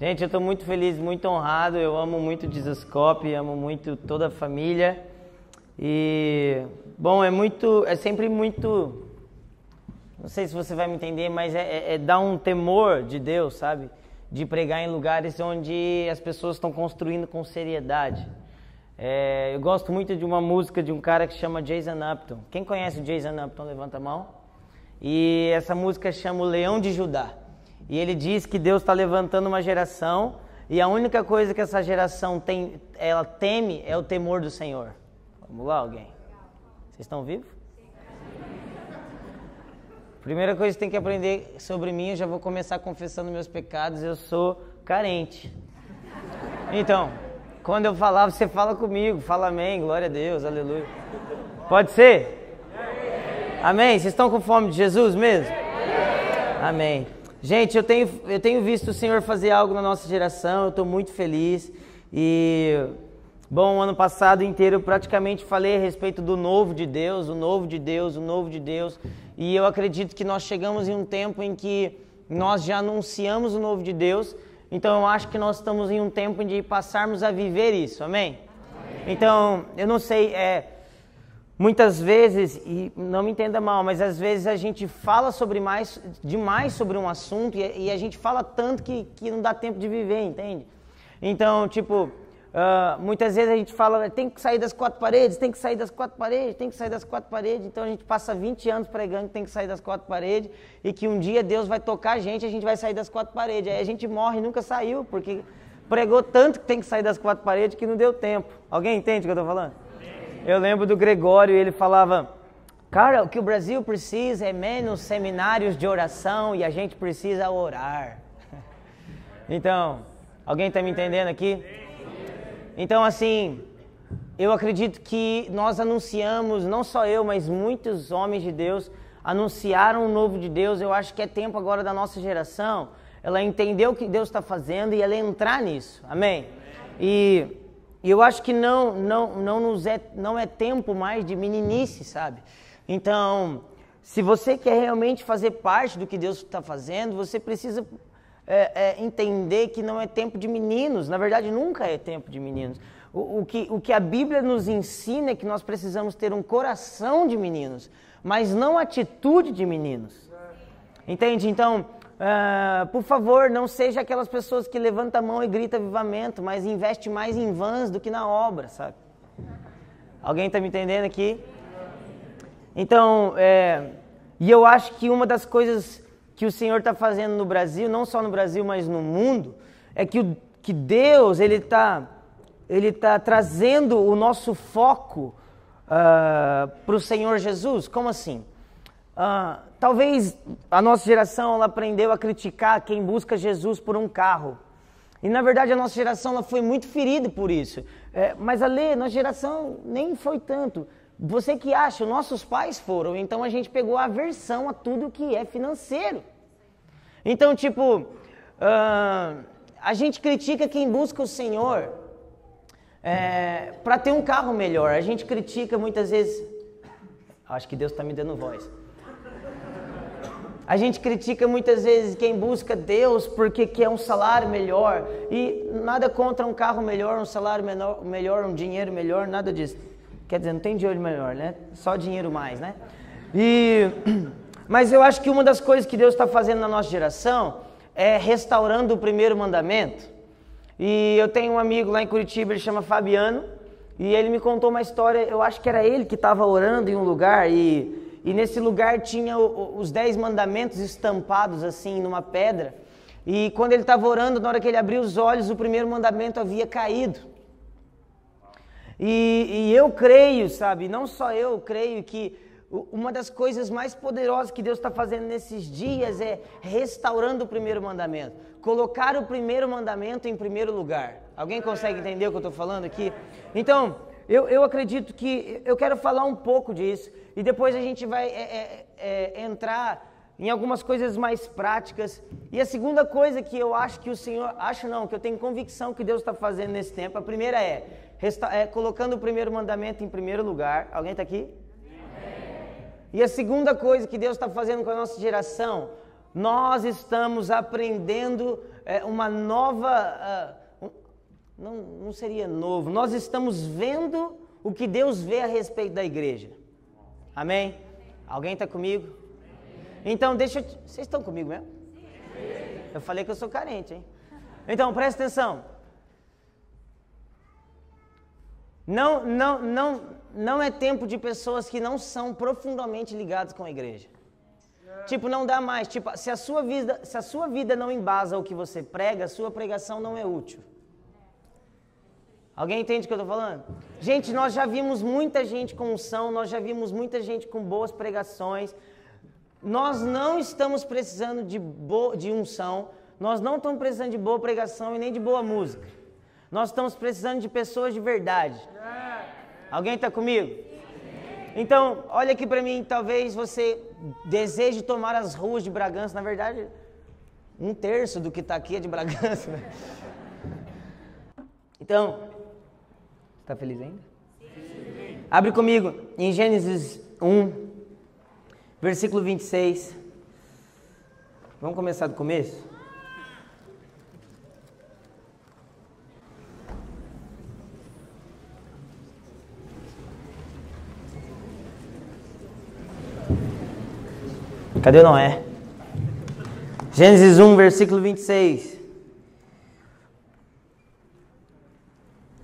Gente, eu estou muito feliz, muito honrado. Eu amo muito o Jesuscope, amo muito toda a família. E, bom, é muito, é sempre muito. Não sei se você vai me entender, mas é, é, é dar um temor de Deus, sabe? De pregar em lugares onde as pessoas estão construindo com seriedade. É, eu gosto muito de uma música de um cara que chama Jason Upton. Quem conhece o Jason Upton, levanta a mão. E essa música chama O Leão de Judá. E ele diz que Deus está levantando uma geração e a única coisa que essa geração tem, ela teme é o temor do Senhor. Vamos lá, alguém? Vocês estão vivos? Primeira coisa que tem que aprender sobre mim, eu já vou começar confessando meus pecados, eu sou carente. Então, quando eu falar, você fala comigo, fala amém, glória a Deus, aleluia. Pode ser? Amém? Vocês estão com fome de Jesus mesmo? Amém. Gente, eu tenho, eu tenho visto o Senhor fazer algo na nossa geração, eu estou muito feliz. E, bom, ano passado inteiro eu praticamente falei a respeito do novo de Deus, o novo de Deus, o novo de Deus. E eu acredito que nós chegamos em um tempo em que nós já anunciamos o novo de Deus. Então eu acho que nós estamos em um tempo de passarmos a viver isso, amém? amém. Então, eu não sei, é Muitas vezes, e não me entenda mal, mas às vezes a gente fala sobre mais, demais sobre um assunto e, e a gente fala tanto que, que não dá tempo de viver, entende? Então, tipo, uh, muitas vezes a gente fala, tem que sair das quatro paredes, tem que sair das quatro paredes, tem que sair das quatro paredes. Então a gente passa 20 anos pregando que tem que sair das quatro paredes e que um dia Deus vai tocar a gente e a gente vai sair das quatro paredes. Aí a gente morre e nunca saiu, porque pregou tanto que tem que sair das quatro paredes que não deu tempo. Alguém entende o que eu estou falando? Eu lembro do Gregório, ele falava: Cara, o que o Brasil precisa é menos seminários de oração e a gente precisa orar. Então, alguém está me entendendo aqui? Então, assim, eu acredito que nós anunciamos, não só eu, mas muitos homens de Deus anunciaram o novo de Deus. Eu acho que é tempo agora da nossa geração ela entender o que Deus está fazendo e ela entrar nisso. Amém? E e eu acho que não, não, não, nos é, não é tempo mais de meninice, sabe? Então, se você quer realmente fazer parte do que Deus está fazendo, você precisa é, é, entender que não é tempo de meninos. Na verdade, nunca é tempo de meninos. O, o, que, o que a Bíblia nos ensina é que nós precisamos ter um coração de meninos, mas não atitude de meninos. Entende? Então, Uh, por favor, não seja aquelas pessoas que levantam a mão e grita vivamento, mas investe mais em vans do que na obra, sabe? Alguém está me entendendo aqui? Então, é, e eu acho que uma das coisas que o Senhor está fazendo no Brasil, não só no Brasil, mas no mundo, é que, o, que Deus ele está ele tá trazendo o nosso foco uh, ah, para o Senhor Jesus. Como assim? Uh, Talvez a nossa geração ela aprendeu a criticar quem busca Jesus por um carro. E na verdade a nossa geração ela foi muito ferida por isso. É, mas a lei, nossa geração nem foi tanto. Você que acha, nossos pais foram, então a gente pegou a aversão a tudo que é financeiro. Então, tipo, uh, a gente critica quem busca o Senhor é, para ter um carro melhor. A gente critica muitas vezes. Acho que Deus está me dando voz. A gente critica muitas vezes quem busca Deus porque quer um salário melhor. E nada contra um carro melhor, um salário menor, melhor, um dinheiro melhor, nada disso. Quer dizer, não tem dinheiro melhor, né? Só dinheiro mais, né? E, mas eu acho que uma das coisas que Deus está fazendo na nossa geração é restaurando o primeiro mandamento. E eu tenho um amigo lá em Curitiba, ele chama Fabiano, e ele me contou uma história, eu acho que era ele que estava orando em um lugar e e nesse lugar tinha os dez mandamentos estampados assim numa pedra. E quando ele estava orando, na hora que ele abriu os olhos, o primeiro mandamento havia caído. E, e eu creio, sabe, não só eu creio que uma das coisas mais poderosas que Deus está fazendo nesses dias é restaurando o primeiro mandamento. Colocar o primeiro mandamento em primeiro lugar. Alguém consegue entender o que eu estou falando aqui? Então, eu, eu acredito que eu quero falar um pouco disso e depois a gente vai é, é, é, entrar em algumas coisas mais práticas. E a segunda coisa que eu acho que o Senhor, acho não, que eu tenho convicção que Deus está fazendo nesse tempo, a primeira é, resta, é colocando o primeiro mandamento em primeiro lugar. Alguém está aqui? E a segunda coisa que Deus está fazendo com a nossa geração, nós estamos aprendendo é, uma nova. Não, não seria novo. Nós estamos vendo o que Deus vê a respeito da igreja. Amém? Alguém está comigo? Então, deixa eu. Vocês estão comigo mesmo? Eu falei que eu sou carente, hein? Então, presta atenção. Não, não, não, não é tempo de pessoas que não são profundamente ligadas com a igreja. Tipo, não dá mais. Tipo, se a sua vida, se a sua vida não embasa o que você prega, a sua pregação não é útil. Alguém entende o que eu estou falando? Gente, nós já vimos muita gente com unção, nós já vimos muita gente com boas pregações. Nós não estamos precisando de, bo de unção, nós não estamos precisando de boa pregação e nem de boa música. Nós estamos precisando de pessoas de verdade. Alguém está comigo? Então, olha aqui para mim, talvez você deseje tomar as ruas de Bragança. Na verdade, um terço do que está aqui é de Bragança. Né? Então, está feliz ainda? Sim. Abre comigo em Gênesis 1, versículo 26. Vamos começar do começo? Cadê Noé? Gênesis 1, versículo 26.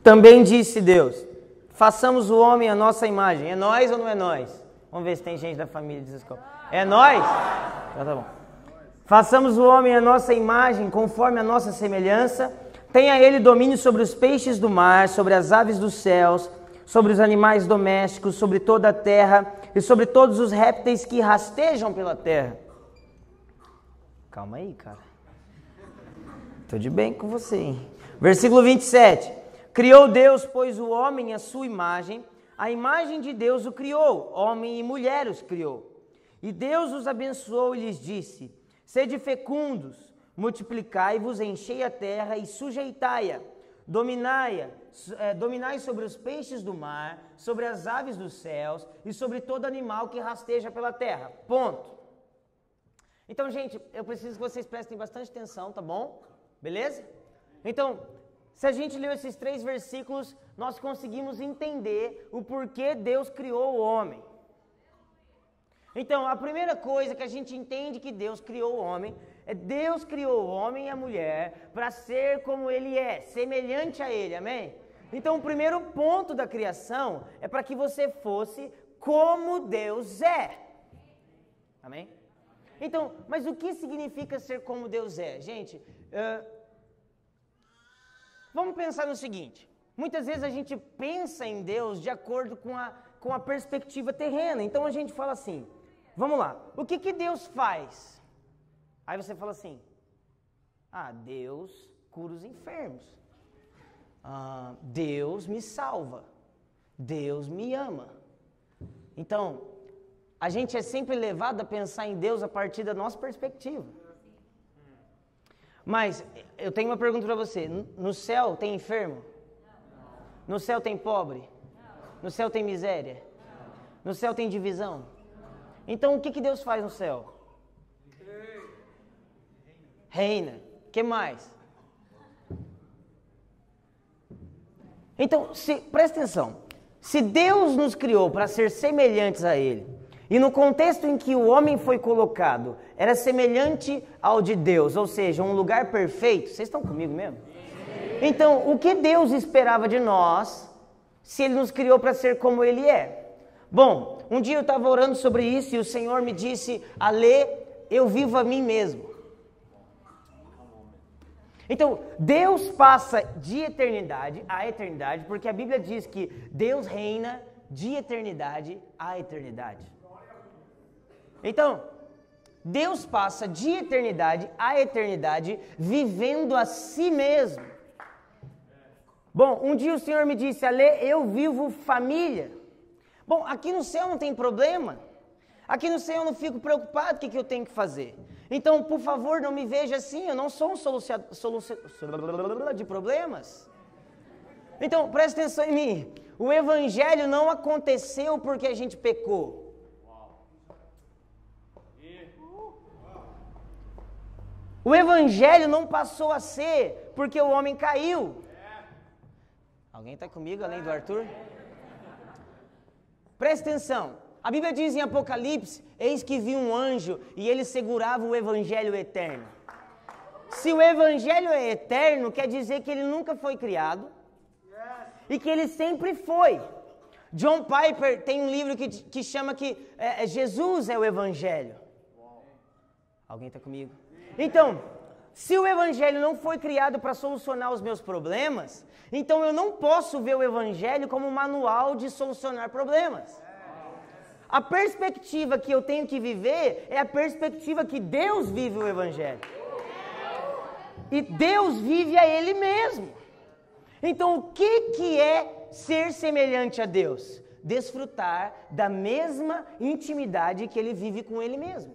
Também disse Deus: façamos o homem a nossa imagem. É nós ou não é nós? Vamos ver se tem gente da família de escola. É nós? Então tá bom. Façamos o homem a nossa imagem, conforme a nossa semelhança. Tenha ele domínio sobre os peixes do mar, sobre as aves dos céus, sobre os animais domésticos, sobre toda a terra e sobre todos os répteis que rastejam pela terra. Calma aí, cara. Estou de bem com você, hein? Versículo 27. Criou Deus, pois, o homem à sua imagem, a imagem de Deus o criou, homem e mulher os criou. E Deus os abençoou e lhes disse: Sede fecundos, multiplicai-vos, enchei a terra e sujeitai-a, dominai-a é, dominai sobre os peixes do mar, sobre as aves dos céus e sobre todo animal que rasteja pela terra. Ponto. Então, gente, eu preciso que vocês prestem bastante atenção, tá bom? Beleza? Então, se a gente leu esses três versículos, nós conseguimos entender o porquê Deus criou o homem. Então, a primeira coisa que a gente entende que Deus criou o homem é Deus criou o homem e a mulher para ser como ele é, semelhante a ele, amém? Então, o primeiro ponto da criação é para que você fosse como Deus é. Amém? Então, mas o que significa ser como Deus é? Gente, uh, vamos pensar no seguinte: muitas vezes a gente pensa em Deus de acordo com a, com a perspectiva terrena. Então a gente fala assim: vamos lá, o que, que Deus faz? Aí você fala assim: ah, Deus cura os enfermos ah, Deus me salva, Deus me ama. Então, a gente é sempre levado a pensar em Deus a partir da nossa perspectiva. Mas eu tenho uma pergunta para você: no céu tem enfermo? No céu tem pobre? No céu tem miséria? No céu tem divisão? Então o que, que Deus faz no céu? Reina. que mais? Então, se, presta atenção. Se Deus nos criou para ser semelhantes a Ele, e no contexto em que o homem foi colocado, era semelhante ao de Deus, ou seja, um lugar perfeito, vocês estão comigo mesmo? Então, o que Deus esperava de nós, se Ele nos criou para ser como Ele é? Bom, um dia eu estava orando sobre isso e o Senhor me disse: Ale, eu vivo a mim mesmo. Então, Deus passa de eternidade a eternidade, porque a Bíblia diz que Deus reina de eternidade a eternidade. Então, Deus passa de eternidade a eternidade vivendo a si mesmo. Bom, um dia o Senhor me disse, Ale, eu vivo família. Bom, aqui no céu não tem problema. Aqui no céu eu não fico preocupado o que, que eu tenho que fazer. Então, por favor, não me veja assim, eu não sou um solucionador de problemas. Então, presta atenção em mim. O evangelho não aconteceu porque a gente pecou. O evangelho não passou a ser porque o homem caiu. Alguém está comigo além do Arthur? Presta atenção. A Bíblia diz em Apocalipse: Eis que vi um anjo e ele segurava o evangelho eterno. Se o evangelho é eterno, quer dizer que ele nunca foi criado e que ele sempre foi. John Piper tem um livro que, que chama que é, é Jesus é o evangelho. Alguém está comigo? Então, se o evangelho não foi criado para solucionar os meus problemas, então eu não posso ver o evangelho como um manual de solucionar problemas. A perspectiva que eu tenho que viver é a perspectiva que Deus vive o evangelho. E Deus vive a ele mesmo. Então, o que que é ser semelhante a Deus? Desfrutar da mesma intimidade que ele vive com ele mesmo.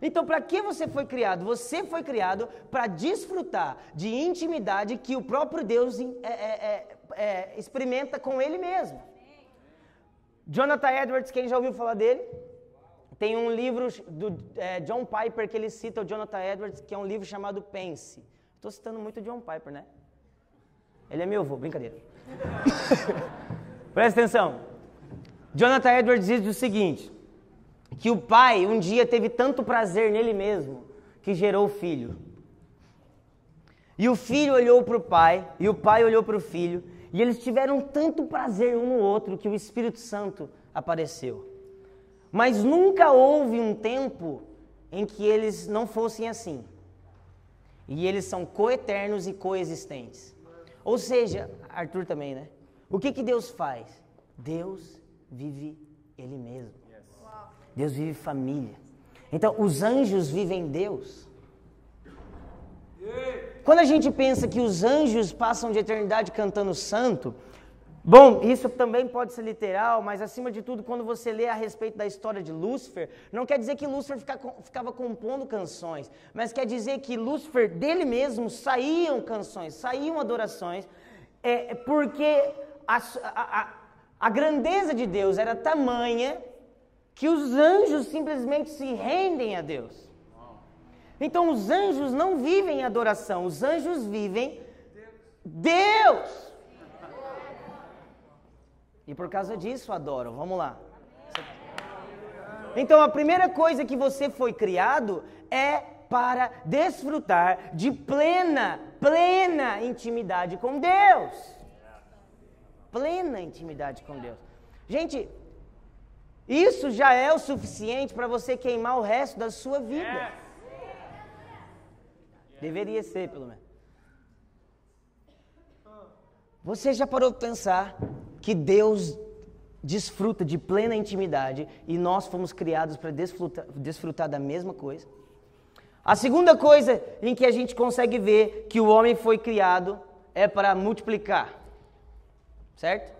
Então, para que você foi criado? Você foi criado para desfrutar de intimidade que o próprio Deus é, é, é, é, experimenta com Ele mesmo. Jonathan Edwards, quem já ouviu falar dele? Tem um livro do é, John Piper que ele cita, o Jonathan Edwards, que é um livro chamado Pense. Estou citando muito John Piper, né? Ele é meu avô, brincadeira. Presta atenção. Jonathan Edwards diz o seguinte: que o pai um dia teve tanto prazer nele mesmo que gerou o filho. E o filho olhou para o pai, e o pai olhou para o filho, e eles tiveram tanto prazer um no outro que o Espírito Santo apareceu. Mas nunca houve um tempo em que eles não fossem assim. E eles são coeternos e coexistentes. Ou seja, Arthur também, né? O que, que Deus faz? Deus vive Ele mesmo. Deus vive família. Então, os anjos vivem Deus. Quando a gente pensa que os anjos passam de eternidade cantando santo, bom, isso também pode ser literal, mas acima de tudo, quando você lê a respeito da história de Lúcifer, não quer dizer que Lúcifer ficava compondo canções, mas quer dizer que Lúcifer dele mesmo saíam canções, saíam adorações, é, porque a, a, a grandeza de Deus era tamanha que os anjos simplesmente se rendem a Deus. Então os anjos não vivem adoração, os anjos vivem Deus. E por causa disso adoram. Vamos lá. Então a primeira coisa que você foi criado é para desfrutar de plena, plena intimidade com Deus. Plena intimidade com Deus. Gente, isso já é o suficiente para você queimar o resto da sua vida. Deveria ser, pelo menos. Você já parou para pensar que Deus desfruta de plena intimidade e nós fomos criados para desfrutar, desfrutar da mesma coisa? A segunda coisa em que a gente consegue ver que o homem foi criado é para multiplicar. Certo?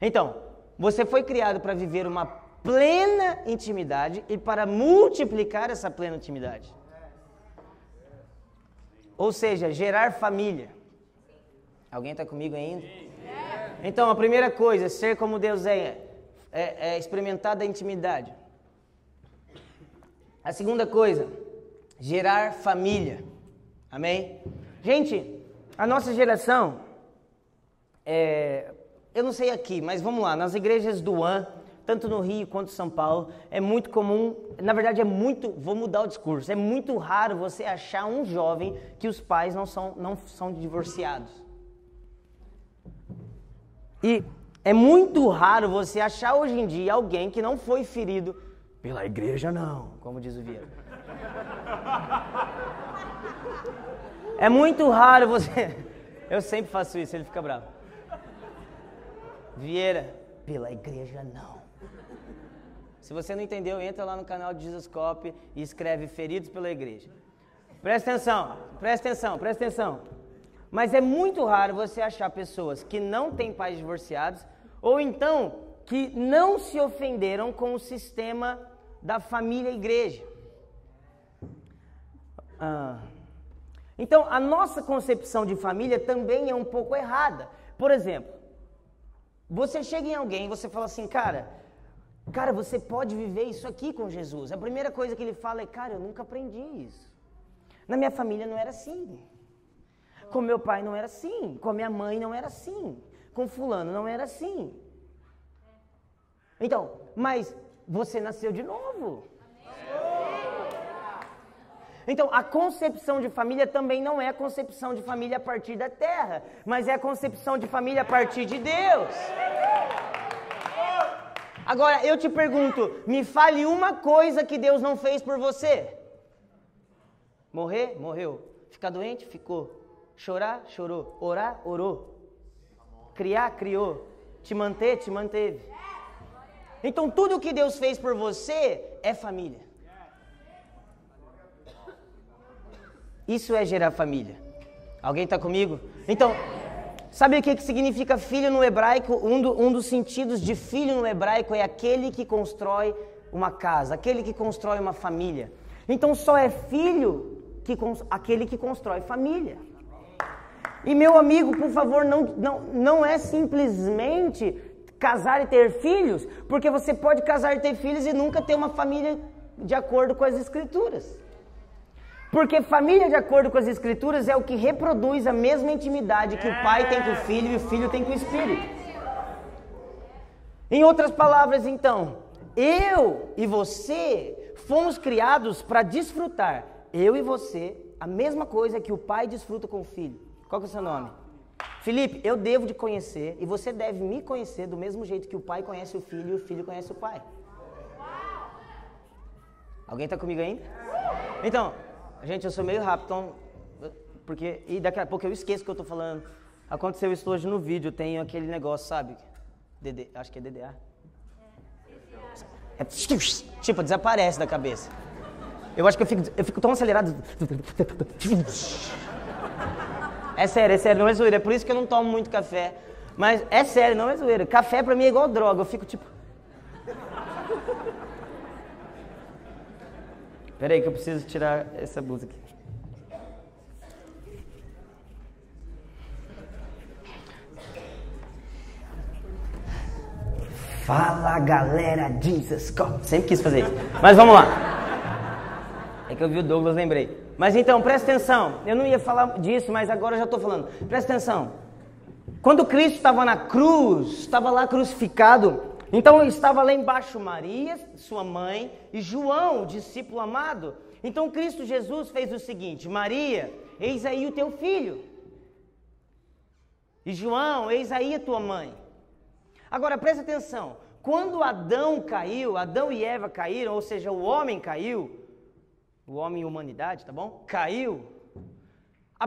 Então, você foi criado para viver uma plena intimidade e para multiplicar essa plena intimidade. Ou seja, gerar família. Alguém está comigo ainda? Então, a primeira coisa, ser como Deus é, é, é experimentar da intimidade. A segunda coisa, gerar família. Amém? Gente, a nossa geração, é, eu não sei aqui, mas vamos lá, nas igrejas do AN, tanto no Rio quanto em São Paulo, é muito comum, na verdade é muito, vou mudar o discurso, é muito raro você achar um jovem que os pais não são, não são divorciados. E é muito raro você achar hoje em dia alguém que não foi ferido pela igreja, não, como diz o Vieira. É muito raro você. Eu sempre faço isso, ele fica bravo. Vieira, pela igreja não. Se você não entendeu, entra lá no canal de Jesuscope e escreve Feridos pela Igreja. Presta atenção, presta atenção, presta atenção. Mas é muito raro você achar pessoas que não têm pais divorciados ou então que não se ofenderam com o sistema da família igreja. Ah. Então, a nossa concepção de família também é um pouco errada. Por exemplo, você chega em alguém e você fala assim, cara, Cara, você pode viver isso aqui com Jesus. A primeira coisa que ele fala é: Cara, eu nunca aprendi isso. Na minha família não era assim. Com meu pai não era assim. Com a minha mãe não era assim. Com fulano não era assim. Então, mas você nasceu de novo. Então, a concepção de família também não é a concepção de família a partir da terra, mas é a concepção de família a partir de Deus. Agora, eu te pergunto, me fale uma coisa que Deus não fez por você. Morrer? Morreu. Ficar doente? Ficou. Chorar? Chorou. Orar? Orou. Criar? Criou. Te manter? Te manteve. Então, tudo que Deus fez por você é família. Isso é gerar família. Alguém está comigo? Então, sabe o que, que significa filho no hebraico? Um, do, um dos sentidos de filho no hebraico é aquele que constrói uma casa, aquele que constrói uma família. Então, só é filho que, aquele que constrói família. E meu amigo, por favor, não, não, não é simplesmente casar e ter filhos, porque você pode casar e ter filhos e nunca ter uma família de acordo com as escrituras. Porque família, de acordo com as escrituras, é o que reproduz a mesma intimidade que o pai tem com o filho e o filho tem com o espírito. Em outras palavras, então, eu e você fomos criados para desfrutar, eu e você, a mesma coisa que o pai desfruta com o filho. Qual que é o seu nome? Felipe, eu devo te conhecer e você deve me conhecer do mesmo jeito que o pai conhece o filho e o filho conhece o pai. Alguém está comigo ainda? Então, Gente, eu sou meio rápido, então, porque e daqui a pouco eu esqueço o que eu tô falando. Aconteceu isso hoje no vídeo, tem aquele negócio, sabe? DD, acho que é DDA. É, tipo, desaparece da cabeça. Eu acho que eu fico, eu fico tão acelerado. É sério, é sério, não é zoeira. É por isso que eu não tomo muito café. Mas é sério, não é zoeira. Café pra mim é igual droga. Eu fico tipo. Espera aí que eu preciso tirar essa blusa aqui. Fala galera, Jesus Sempre quis fazer isso. Mas vamos lá. É que eu vi o Douglas, lembrei. Mas então, presta atenção. Eu não ia falar disso, mas agora eu já estou falando. Presta atenção. Quando Cristo estava na cruz, estava lá crucificado, então estava lá embaixo Maria, sua mãe, e João, o discípulo amado. Então Cristo Jesus fez o seguinte: Maria, eis aí o teu filho. E João, eis aí a tua mãe. Agora presta atenção: quando Adão caiu, Adão e Eva caíram, ou seja, o homem caiu, o homem e a humanidade, tá bom? Caiu.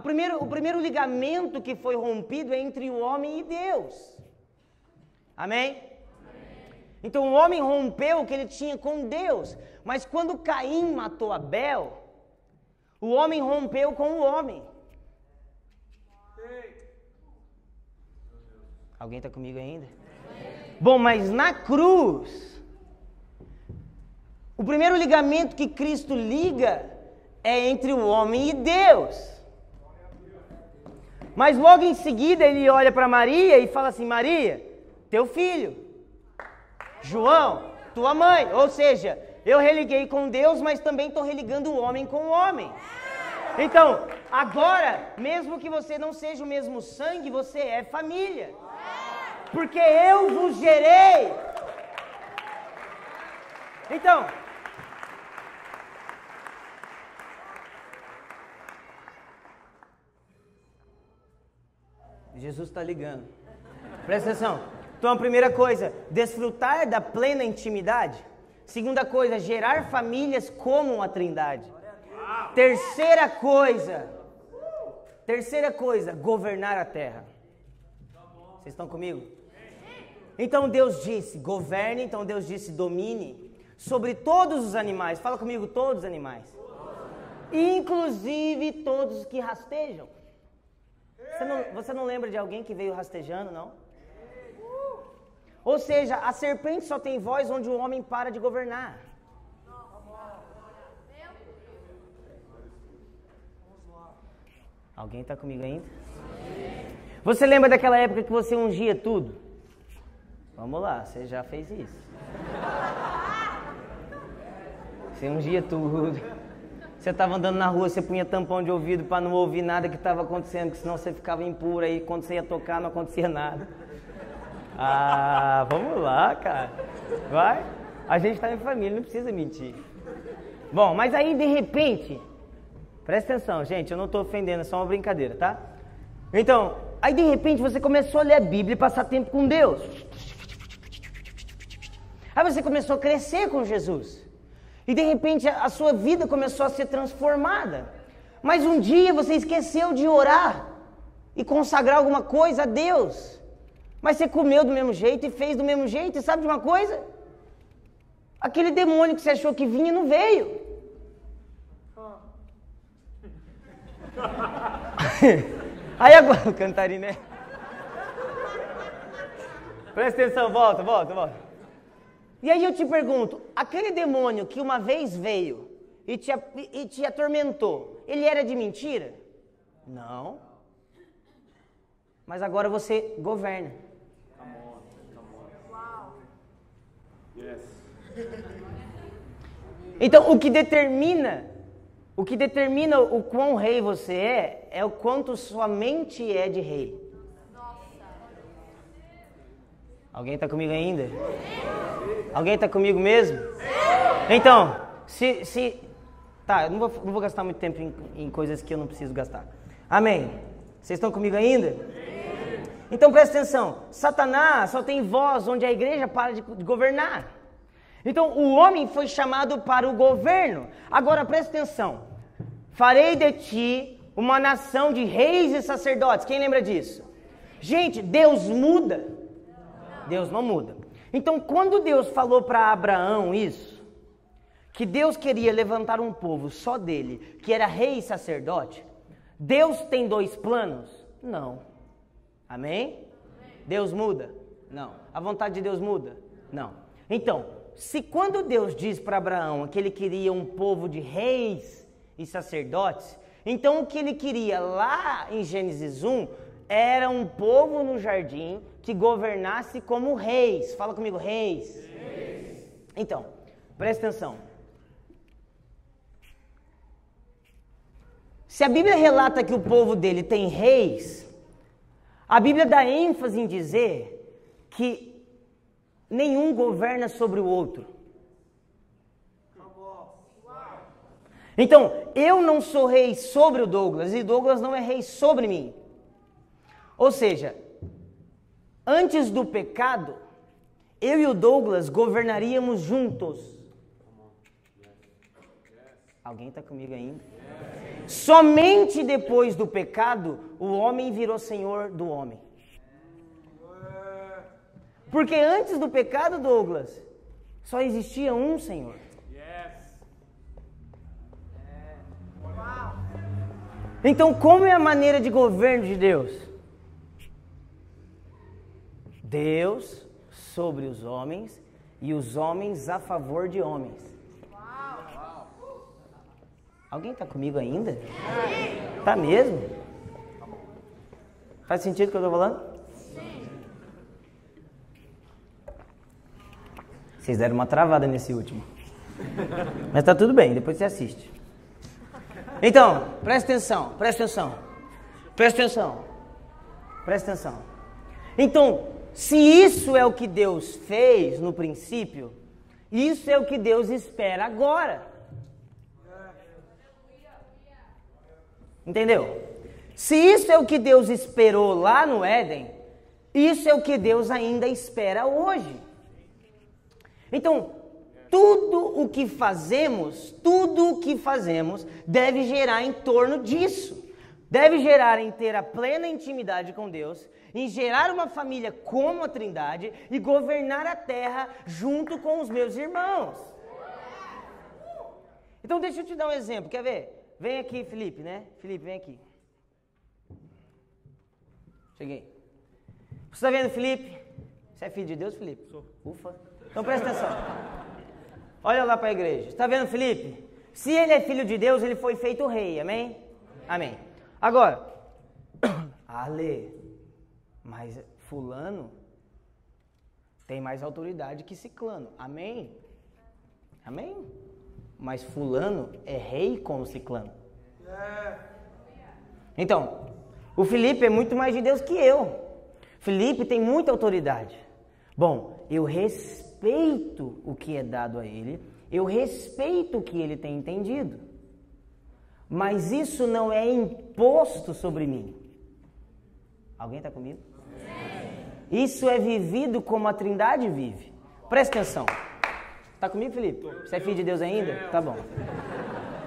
Primeiro, o primeiro ligamento que foi rompido é entre o homem e Deus. Amém? Então o homem rompeu o que ele tinha com Deus. Mas quando Caim matou Abel, o homem rompeu com o homem. Alguém está comigo ainda? Bom, mas na cruz, o primeiro ligamento que Cristo liga é entre o homem e Deus. Mas logo em seguida ele olha para Maria e fala assim: Maria, teu filho. João, tua mãe. Ou seja, eu religuei com Deus, mas também estou religando o homem com o homem. Então, agora, mesmo que você não seja o mesmo sangue, você é família. Porque eu vos gerei. Então, Jesus está ligando. Presta atenção. Então, a primeira coisa, desfrutar da plena intimidade. Segunda coisa, gerar famílias como uma trindade. Terceira coisa, terceira coisa, governar a terra. Vocês estão comigo? Então Deus disse, governe, então Deus disse, domine sobre todos os animais. Fala comigo, todos os animais. Inclusive todos os que rastejam. Você não, você não lembra de alguém que veio rastejando, não? Ou seja, a serpente só tem voz onde o homem para de governar. Alguém está comigo ainda? Você lembra daquela época que você ungia tudo? Vamos lá, você já fez isso. Você ungia tudo. Você estava andando na rua, você punha tampão de ouvido para não ouvir nada que estava acontecendo, que senão você ficava impuro aí, quando você ia tocar não acontecia nada. Ah, vamos lá, cara. Vai. A gente está em família, não precisa mentir. Bom, mas aí de repente, presta atenção, gente, eu não estou ofendendo, é só uma brincadeira, tá? Então, aí de repente você começou a ler a Bíblia e passar tempo com Deus. Aí você começou a crescer com Jesus. E de repente a sua vida começou a ser transformada. Mas um dia você esqueceu de orar e consagrar alguma coisa a Deus. Mas você comeu do mesmo jeito e fez do mesmo jeito, e sabe de uma coisa? Aquele demônio que você achou que vinha não veio. Aí agora, Cantariné. Presta atenção, volta, volta, volta. E aí eu te pergunto, aquele demônio que uma vez veio e te, e te atormentou, ele era de mentira? Não. Mas agora você governa. Então, o que determina, o que determina o quão rei você é, é o quanto sua mente é de rei. Alguém está comigo ainda? Alguém está comigo mesmo? Então, se, se tá, eu não vou, não vou gastar muito tempo em, em coisas que eu não preciso gastar. Amém. Vocês estão comigo ainda? Então presta atenção, Satanás só tem voz onde a igreja para de, governar. Então o homem foi chamado para o governo. Agora presta atenção. Farei de ti uma nação de reis e sacerdotes. Quem lembra disso? Gente, Deus muda. Deus não muda. Então, quando Deus falou para Abraão isso, que Deus queria levantar um povo só dele, que era rei e sacerdote, Deus tem dois planos? Não. Amém? Deus muda? Não. A vontade de Deus muda? Não. Então, se quando Deus diz para Abraão que ele queria um povo de reis e sacerdotes, então o que ele queria lá em Gênesis 1 era um povo no jardim que governasse como reis. Fala comigo, reis. reis. Então, presta atenção. Se a Bíblia relata que o povo dele tem reis, a Bíblia dá ênfase em dizer que nenhum governa sobre o outro. Então, eu não sou rei sobre o Douglas e Douglas não é rei sobre mim. Ou seja, antes do pecado, eu e o Douglas governaríamos juntos. Alguém está comigo ainda? Somente depois do pecado, o homem virou senhor do homem. Porque antes do pecado, Douglas, só existia um Senhor. Então, como é a maneira de governo de Deus? Deus sobre os homens e os homens a favor de homens. Alguém está comigo ainda? Está mesmo? Faz sentido o que eu estou falando? Vocês deram uma travada nesse último. Mas tá tudo bem, depois você assiste. Então, presta atenção, presta atenção. Presta atenção. Presta atenção. Então, se isso é o que Deus fez no princípio, isso é o que Deus espera agora. Entendeu? Se isso é o que Deus esperou lá no Éden, isso é o que Deus ainda espera hoje. Então, tudo o que fazemos, tudo o que fazemos deve gerar em torno disso. Deve gerar em ter a plena intimidade com Deus, em gerar uma família como a Trindade e governar a terra junto com os meus irmãos. Então deixa eu te dar um exemplo, quer ver? Vem aqui, Felipe, né? Felipe, vem aqui. Cheguei. Você está vendo, Felipe? Você é filho de Deus, Felipe? Sou. Ufa. Então presta atenção. Olha lá para a igreja. Está vendo Felipe? Se ele é filho de Deus, ele foi feito rei. Amém? Amém. Agora, Ale, mas fulano tem mais autoridade que ciclano. Amém? Amém? Mas fulano é rei como ciclano. Então, o Felipe é muito mais de Deus que eu. Felipe tem muita autoridade. Bom, eu respeito o que é dado a ele, eu respeito o que ele tem entendido. Mas isso não é imposto sobre mim. Alguém está comigo? Isso é vivido como a Trindade vive. Presta atenção. Tá comigo, Felipe? Você é filho de Deus ainda? Tá bom.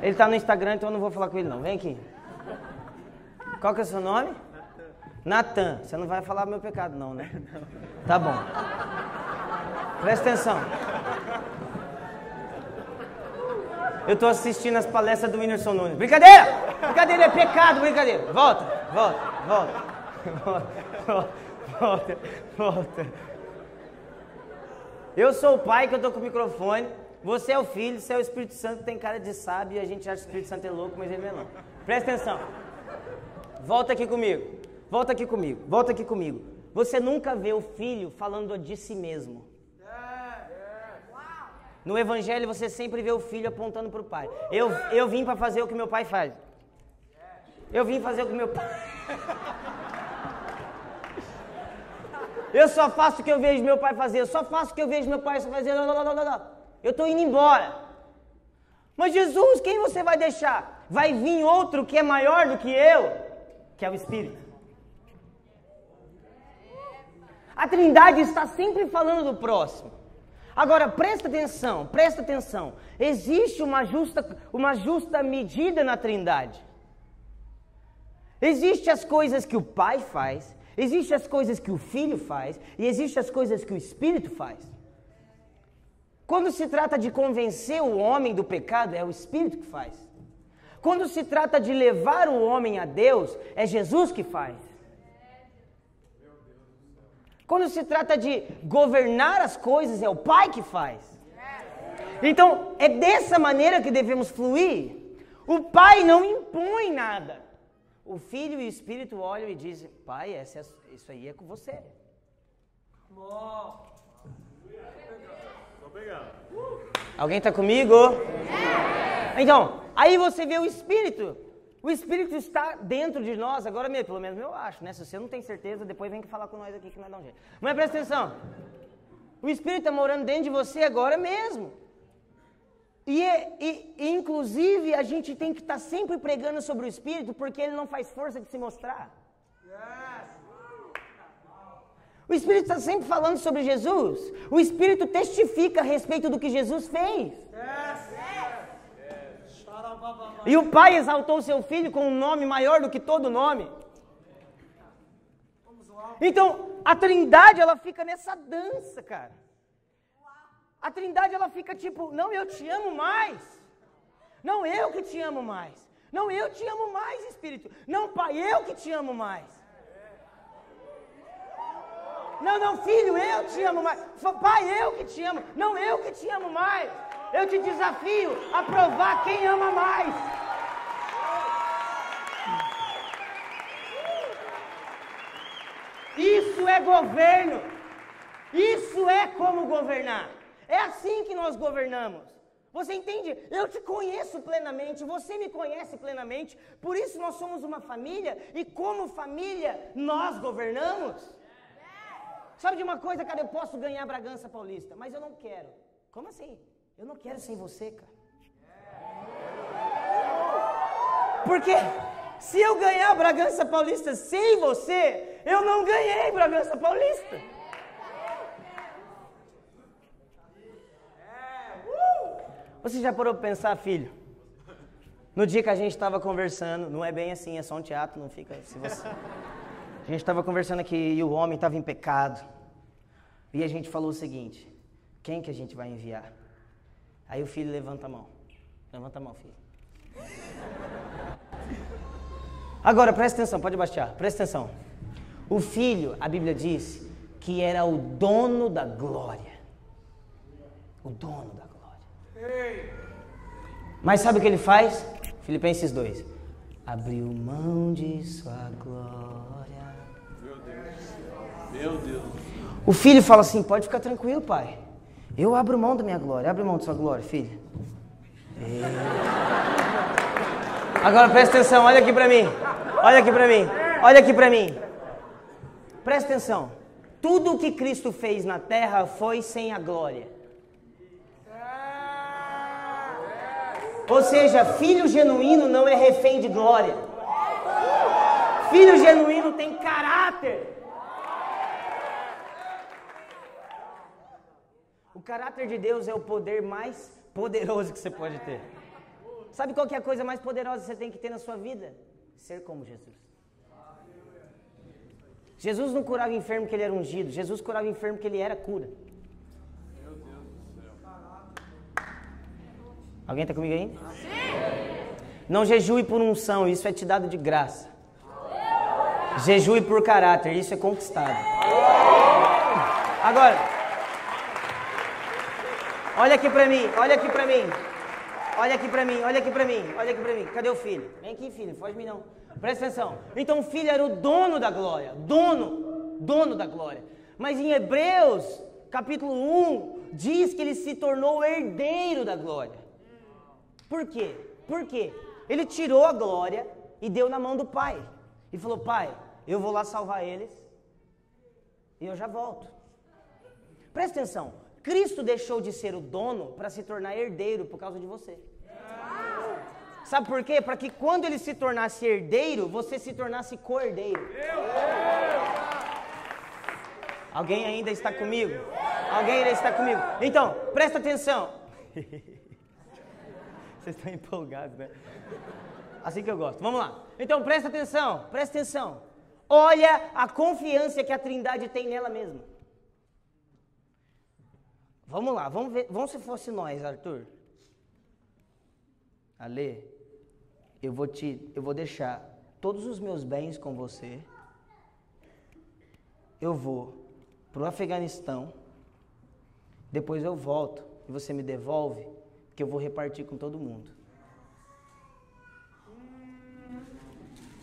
Ele tá no Instagram, então eu não vou falar com ele não. Vem aqui. Qual que é o seu nome? Natan. Você não vai falar meu pecado não, né? Tá bom. Presta atenção. Eu tô assistindo as palestras do Whindersson Nunes. Brincadeira! Brincadeira é pecado, brincadeira. Volta, volta, volta. Volta, volta, volta. Eu sou o pai que eu tô com o microfone. Você é o filho, você é o Espírito Santo, tem cara de sábio e a gente acha que o Espírito Santo é louco, mas ele não é não. Presta atenção. Volta aqui comigo. Volta aqui comigo. Volta aqui comigo. Você nunca vê o filho falando de si mesmo. No evangelho você sempre vê o filho apontando para o pai. Eu, eu vim para fazer o que meu pai faz. Eu vim fazer o que meu pai. Eu só faço o que eu vejo meu pai fazer. Eu só faço o que eu vejo meu pai fazer. Eu estou indo embora. Mas Jesus, quem você vai deixar? Vai vir outro que é maior do que eu, que é o Espírito. A Trindade está sempre falando do próximo. Agora presta atenção, presta atenção. Existe uma justa, uma justa medida na Trindade. Existem as coisas que o Pai faz, existem as coisas que o Filho faz e existem as coisas que o Espírito faz. Quando se trata de convencer o homem do pecado, é o Espírito que faz. Quando se trata de levar o homem a Deus, é Jesus que faz. Quando se trata de governar as coisas, é o Pai que faz. Então, é dessa maneira que devemos fluir. O Pai não impõe nada. O Filho e o Espírito olham e dizem: Pai, essa é, isso aí é com você. Alguém está comigo? Então, aí você vê o Espírito. O Espírito está dentro de nós, agora mesmo, pelo menos eu acho, né? Se você não tem certeza, depois vem falar com nós aqui que nós dá um jeito. Mas presta atenção. O Espírito está morando dentro de você agora mesmo. E, e, e, inclusive a gente tem que estar tá sempre pregando sobre o Espírito, porque ele não faz força de se mostrar. O Espírito está sempre falando sobre Jesus. O Espírito testifica a respeito do que Jesus fez. E o Pai exaltou o seu filho com um nome maior do que todo nome. Então, a Trindade ela fica nessa dança, cara. A Trindade ela fica tipo, não, eu te amo mais. Não, eu que te amo mais. Não, eu te amo mais, Espírito. Não, Pai, eu que te amo mais. Não, não, filho, eu te amo mais. Pai, eu que te amo. Não, eu que te amo mais. Eu te desafio a provar quem ama mais. Isso é governo. Isso é como governar. É assim que nós governamos. Você entende? Eu te conheço plenamente, você me conhece plenamente, por isso nós somos uma família e, como família, nós governamos. Sabe de uma coisa, cara? Eu posso ganhar Bragança Paulista, mas eu não quero. Como assim? Eu não quero sem você, cara. Porque se eu ganhar Bragança Paulista sem você, eu não ganhei Bragança Paulista. Você já parou para pensar, filho? No dia que a gente estava conversando, não é bem assim, é só um teatro, não fica. Se você... A gente estava conversando aqui e o homem estava em pecado. E a gente falou o seguinte: quem que a gente vai enviar? Aí o filho levanta a mão. Levanta a mão, filho. Agora, presta atenção, pode baixar, presta atenção. O filho, a Bíblia diz que era o dono da glória. O dono da glória. Mas sabe o que ele faz? Filipenses 2. Abriu mão de sua glória. Meu Deus. Meu Deus. O filho fala assim: pode ficar tranquilo, pai. Eu abro mão da minha glória. Abre mão da sua glória, filho. Agora presta atenção, olha aqui para mim. Olha aqui para mim. Olha aqui para mim. Presta atenção. Tudo o que Cristo fez na terra foi sem a glória. Ou seja, filho genuíno não é refém de glória. Filho genuíno tem caráter. O caráter de Deus é o poder mais poderoso que você pode ter. Sabe qual que é a coisa mais poderosa que você tem que ter na sua vida? Ser como Jesus. Jesus não curava enfermo porque ele era ungido. Jesus curava enfermo porque ele era cura. Alguém está comigo aí? Sim. Não jejue por unção, isso é te dado de graça. Jejue por caráter, isso é conquistado. Agora, olha aqui para mim, olha aqui para mim. Olha aqui para mim, olha aqui para mim, olha aqui para mim. Cadê o filho? Vem aqui, filho, foge mim não. Presta atenção. Então o filho era o dono da glória, dono, dono da glória. Mas em Hebreus, capítulo 1, diz que ele se tornou herdeiro da glória. Por quê? Por quê? Ele tirou a glória e deu na mão do pai. E falou: Pai, eu vou lá salvar eles e eu já volto. Presta atenção. Cristo deixou de ser o dono para se tornar herdeiro por causa de você. Sabe por quê? Para que quando ele se tornasse herdeiro, você se tornasse cordeiro. Alguém ainda está comigo? Alguém ainda está comigo? Então, presta atenção. Vocês estão empolgados, né? Assim que eu gosto. Vamos lá. Então, presta atenção, presta atenção. Olha a confiança que a Trindade tem nela mesma. Vamos lá, vamos ver, vamos se fosse nós, Arthur. Ale, eu vou te, eu vou deixar todos os meus bens com você. Eu vou para o Afeganistão. Depois eu volto e você me devolve, que eu vou repartir com todo mundo.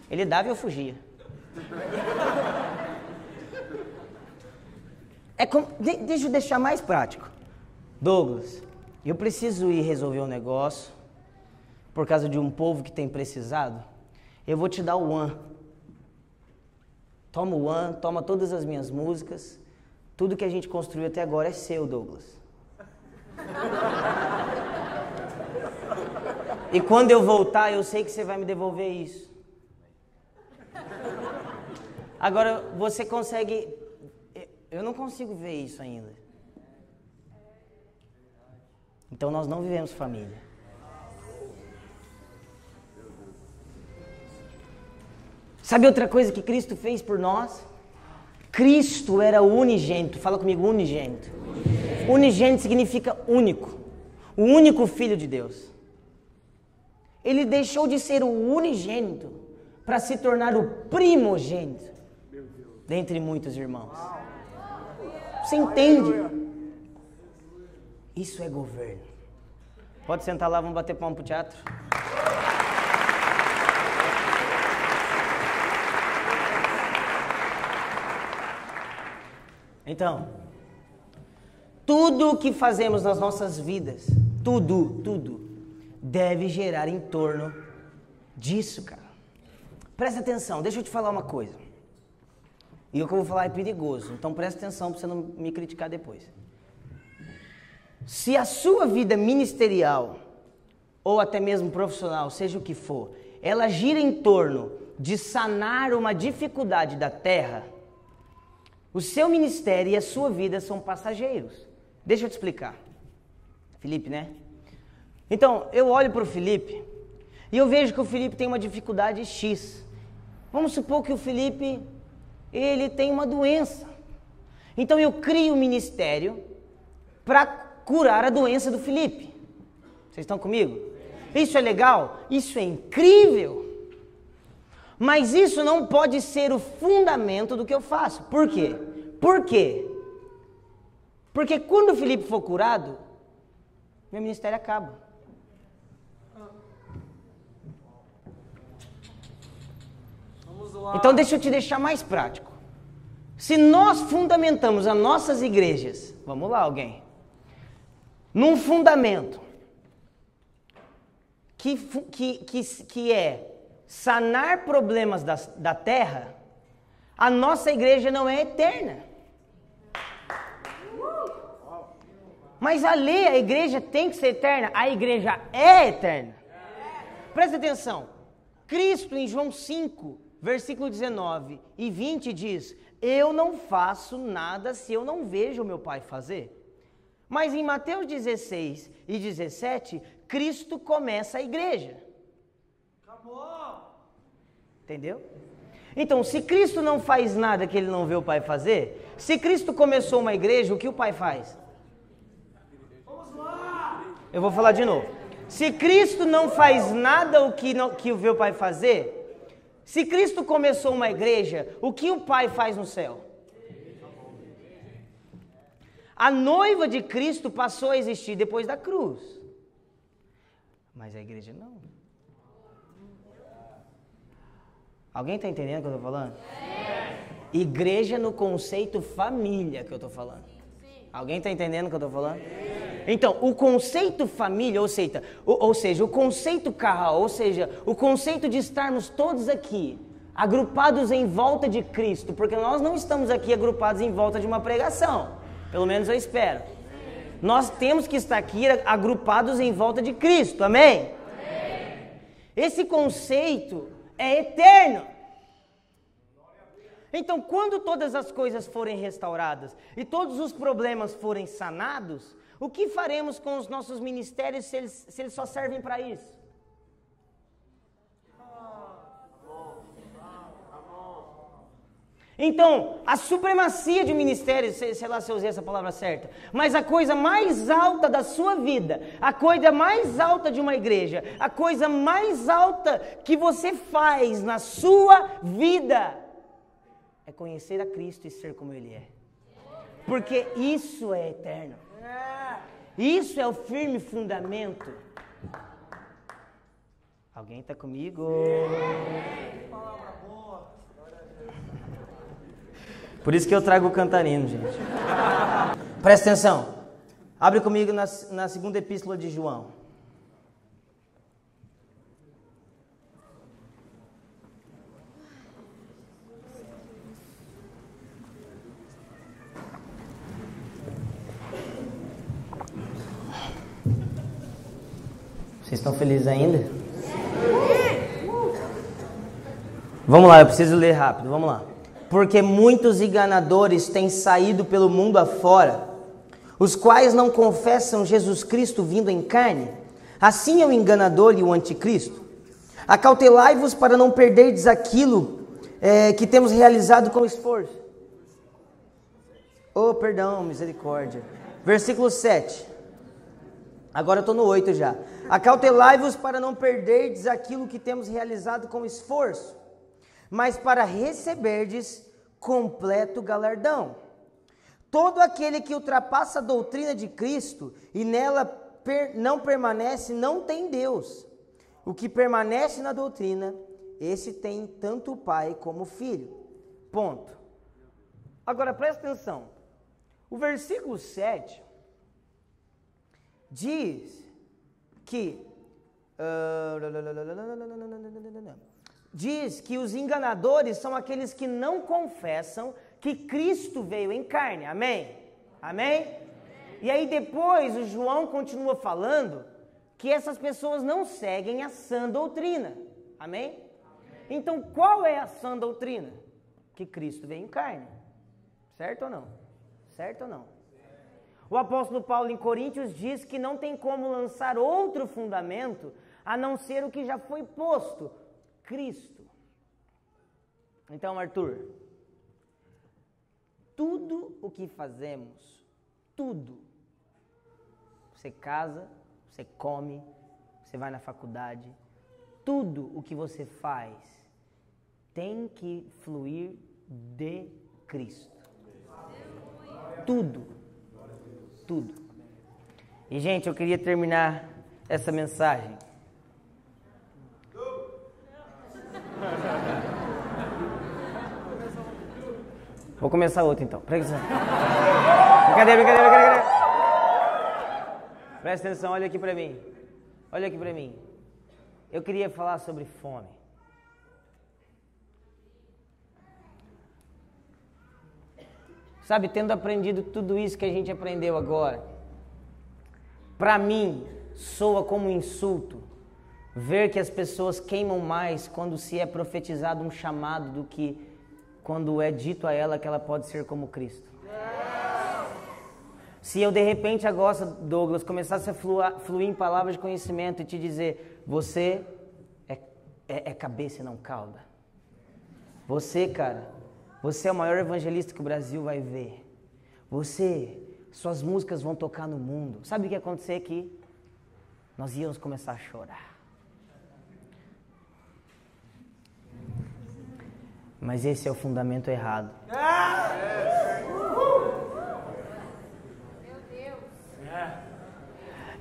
Ele dava e eu fugia. É com, de, deixa eu deixar mais prático. Douglas, eu preciso ir resolver um negócio por causa de um povo que tem precisado. Eu vou te dar o One. Toma o One, toma todas as minhas músicas. Tudo que a gente construiu até agora é seu, Douglas. E quando eu voltar, eu sei que você vai me devolver isso. Agora, você consegue. Eu não consigo ver isso ainda. Então, nós não vivemos família. Sabe outra coisa que Cristo fez por nós? Cristo era unigênito. Fala comigo, unigênito. Unigênito, unigênito significa único. O único filho de Deus. Ele deixou de ser o unigênito para se tornar o primogênito dentre muitos irmãos. Você entende? Isso é governo. Pode sentar lá, vamos bater palma pro teatro. Então, tudo o que fazemos nas nossas vidas, tudo, tudo, deve gerar em torno disso, cara. Presta atenção, deixa eu te falar uma coisa. E o que eu vou falar é perigoso, então presta atenção para você não me criticar depois. Se a sua vida ministerial, ou até mesmo profissional, seja o que for, ela gira em torno de sanar uma dificuldade da terra, o seu ministério e a sua vida são passageiros. Deixa eu te explicar. Felipe, né? Então, eu olho para o Felipe e eu vejo que o Felipe tem uma dificuldade X. Vamos supor que o Felipe ele tem uma doença. Então eu crio um ministério para curar a doença do Felipe. Vocês estão comigo? Isso é legal? Isso é incrível. Mas isso não pode ser o fundamento do que eu faço. Por quê? Por quê? Porque quando o Felipe for curado, meu ministério acaba. Então deixa eu te deixar mais prático. Se nós fundamentamos as nossas igrejas, vamos lá alguém, num fundamento que, que, que, que é sanar problemas da, da terra, a nossa igreja não é eterna. Mas a lei, a igreja tem que ser eterna. A igreja é eterna. Presta atenção. Cristo, em João 5, versículo 19 e 20, diz: Eu não faço nada se eu não vejo o meu Pai fazer. Mas em Mateus 16 e 17, Cristo começa a igreja. Acabou. Entendeu? Então, se Cristo não faz nada que ele não vê o Pai fazer, se Cristo começou uma igreja, o que o Pai faz? Eu vou falar de novo. Se Cristo não faz nada o que, não, que vê o Pai fazer, se Cristo começou uma igreja, o que o Pai faz no céu? A noiva de Cristo passou a existir depois da cruz. Mas a igreja não. Alguém está entendendo o que eu estou falando? Igreja no conceito família que eu estou falando. Alguém está entendendo o que eu estou falando? Então, o conceito família, ou seja, ou, ou seja, o conceito carro, ou seja, o conceito de estarmos todos aqui, agrupados em volta de Cristo, porque nós não estamos aqui agrupados em volta de uma pregação, pelo menos eu espero. Nós temos que estar aqui agrupados em volta de Cristo, amém? Esse conceito é eterno. Então, quando todas as coisas forem restauradas e todos os problemas forem sanados, o que faremos com os nossos ministérios se eles, se eles só servem para isso? Então, a supremacia de ministério, sei, lá se eu usei essa palavra certa, mas a coisa mais alta da sua vida, a coisa mais alta de uma igreja, a coisa mais alta que você faz na sua vida é conhecer a Cristo e ser como Ele é. Porque isso é eterno. Isso é o firme fundamento. Alguém está comigo? Por isso que eu trago o cantarino, gente. Presta atenção. Abre comigo na, na segunda epístola de João. Vocês estão felizes ainda? Vamos lá, eu preciso ler rápido, vamos lá. Porque muitos enganadores têm saído pelo mundo afora, os quais não confessam Jesus Cristo vindo em carne. Assim é o enganador e o anticristo. Acautelai-vos para não perderdes aquilo é, que temos realizado com esforço. Oh, perdão, misericórdia. Versículo 7. Agora eu estou no 8 já. Acautelai-vos para não perderdes aquilo que temos realizado com esforço, mas para receberdes completo galardão. Todo aquele que ultrapassa a doutrina de Cristo e nela per não permanece, não tem Deus. O que permanece na doutrina, esse tem tanto o Pai como o Filho. Ponto. Agora presta atenção. O versículo 7 diz que. diz que os enganadores são aqueles que não confessam que Cristo veio em carne. Amém? Amém? E aí depois o João continua falando que essas pessoas não seguem a sã doutrina. Amém? Então qual é a sã doutrina? Que Cristo veio em carne. Certo ou não? Certo ou não? O apóstolo Paulo em Coríntios diz que não tem como lançar outro fundamento a não ser o que já foi posto, Cristo. Então, Arthur, tudo o que fazemos, tudo, você casa, você come, você vai na faculdade, tudo o que você faz tem que fluir de Cristo. Tudo tudo. E, gente, eu queria terminar essa mensagem. Vou começar outra então. Presta atenção. Brincadeira, brincadeira, brincadeira. Presta atenção, olha aqui pra mim. Olha aqui pra mim. eu queria falar sobre fome. Sabe, tendo aprendido tudo isso que a gente aprendeu agora, para mim soa como insulto ver que as pessoas queimam mais quando se é profetizado um chamado do que quando é dito a ela que ela pode ser como Cristo. Se eu de repente agora, Douglas, começasse a fluir, fluir em palavras de conhecimento e te dizer, você é, é, é cabeça e não cauda. Você, cara, você é o maior evangelista que o Brasil vai ver. Você, suas músicas vão tocar no mundo. Sabe o que ia acontecer aqui? Nós íamos começar a chorar. Mas esse é o fundamento errado.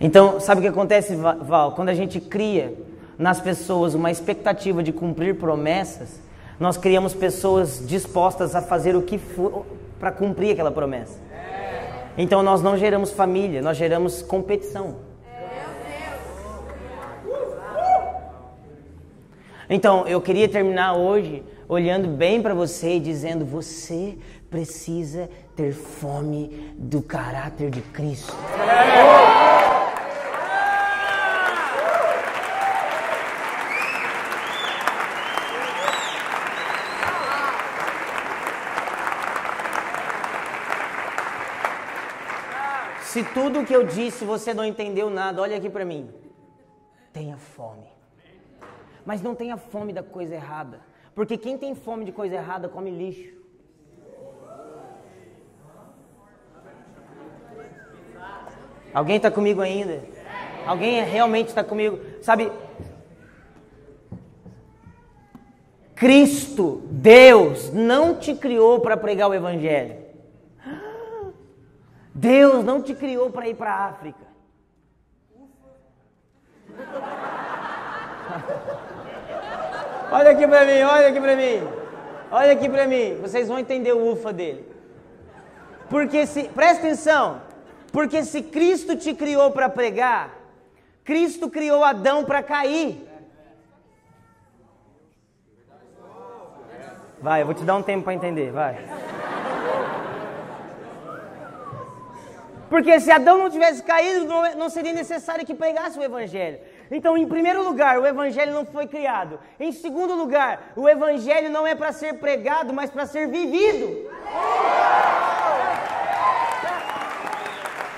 Então, sabe o que acontece, Val? Quando a gente cria nas pessoas uma expectativa de cumprir promessas, nós criamos pessoas dispostas a fazer o que for para cumprir aquela promessa. Então, nós não geramos família, nós geramos competição. Então, eu queria terminar hoje olhando bem para você e dizendo: você precisa ter fome do caráter de Cristo. Se tudo que eu disse você não entendeu nada, olha aqui para mim. Tenha fome. Mas não tenha fome da coisa errada. Porque quem tem fome de coisa errada come lixo. Alguém está comigo ainda? Alguém realmente está comigo? Sabe, Cristo, Deus, não te criou para pregar o Evangelho. Deus não te criou para ir para a África. Olha aqui para mim, olha aqui para mim. Olha aqui para mim. Vocês vão entender o ufa dele. Porque se, presta atenção. Porque se Cristo te criou para pregar, Cristo criou Adão para cair. Vai, eu vou te dar um tempo para entender, vai. Porque se Adão não tivesse caído, não seria necessário que pregasse o Evangelho. Então, em primeiro lugar, o Evangelho não foi criado. Em segundo lugar, o Evangelho não é para ser pregado, mas para ser vivido.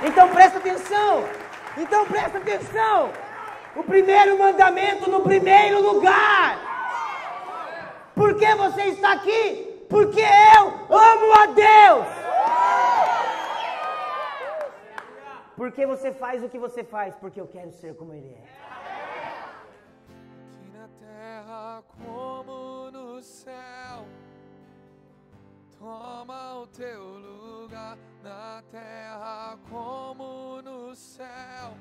Então presta atenção. Então presta atenção. O primeiro mandamento no primeiro lugar. Por que você está aqui? Porque eu amo a Deus. Por que você faz o que você faz? Porque eu quero ser como Ele é. Aqui na terra como no céu, toma o teu lugar na terra como no céu.